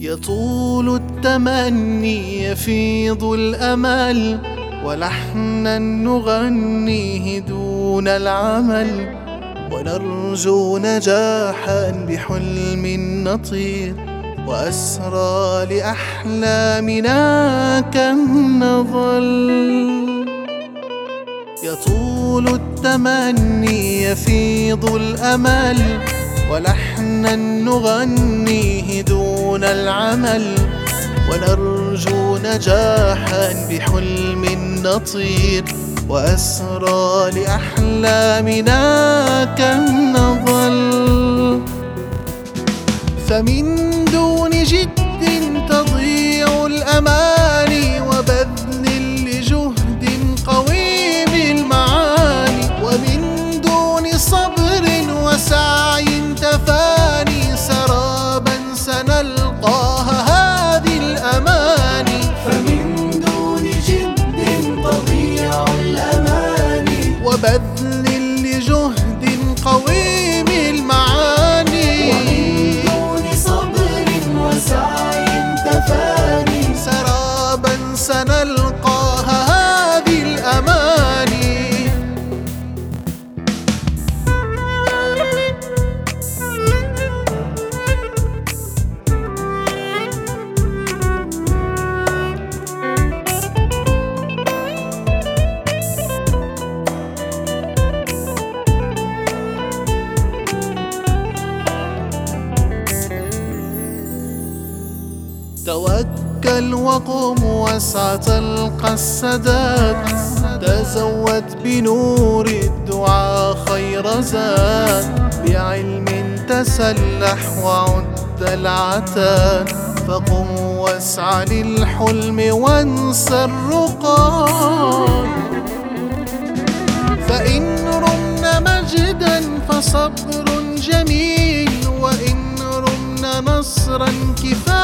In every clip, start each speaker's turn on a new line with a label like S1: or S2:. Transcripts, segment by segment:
S1: يطول التمني يفيض الأمل ولحنا نغنيه دون العمل ونرجو نجاحا بحلم نطير وأسرى لأحلامنا كم نظل يطول التمني يفيض الأمل ولحنا نغنيه دون العمل ونرجو نجاحا بحلم نطير وأسرى لأحلامنا كم نظل فمن دون جد تضيع الأماني وبذل لجهد قويم المعاني ومن دون صبر وسعي تفاني سرابا سنلقاها الأماني توكل وقم واسع تلقى السداد. تزود بنور الدعاء خير زاد. بعلم تسلح وعد العتاد. فقم واسع للحلم وانسى الرقاد. فإن رمنا مجدا فصبر جميل. وإن رمنا نصرا كفاية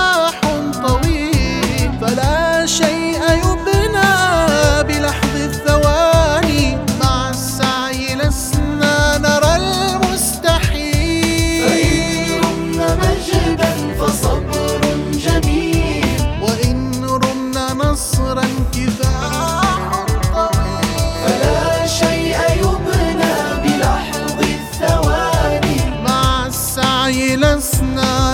S1: إلى السنان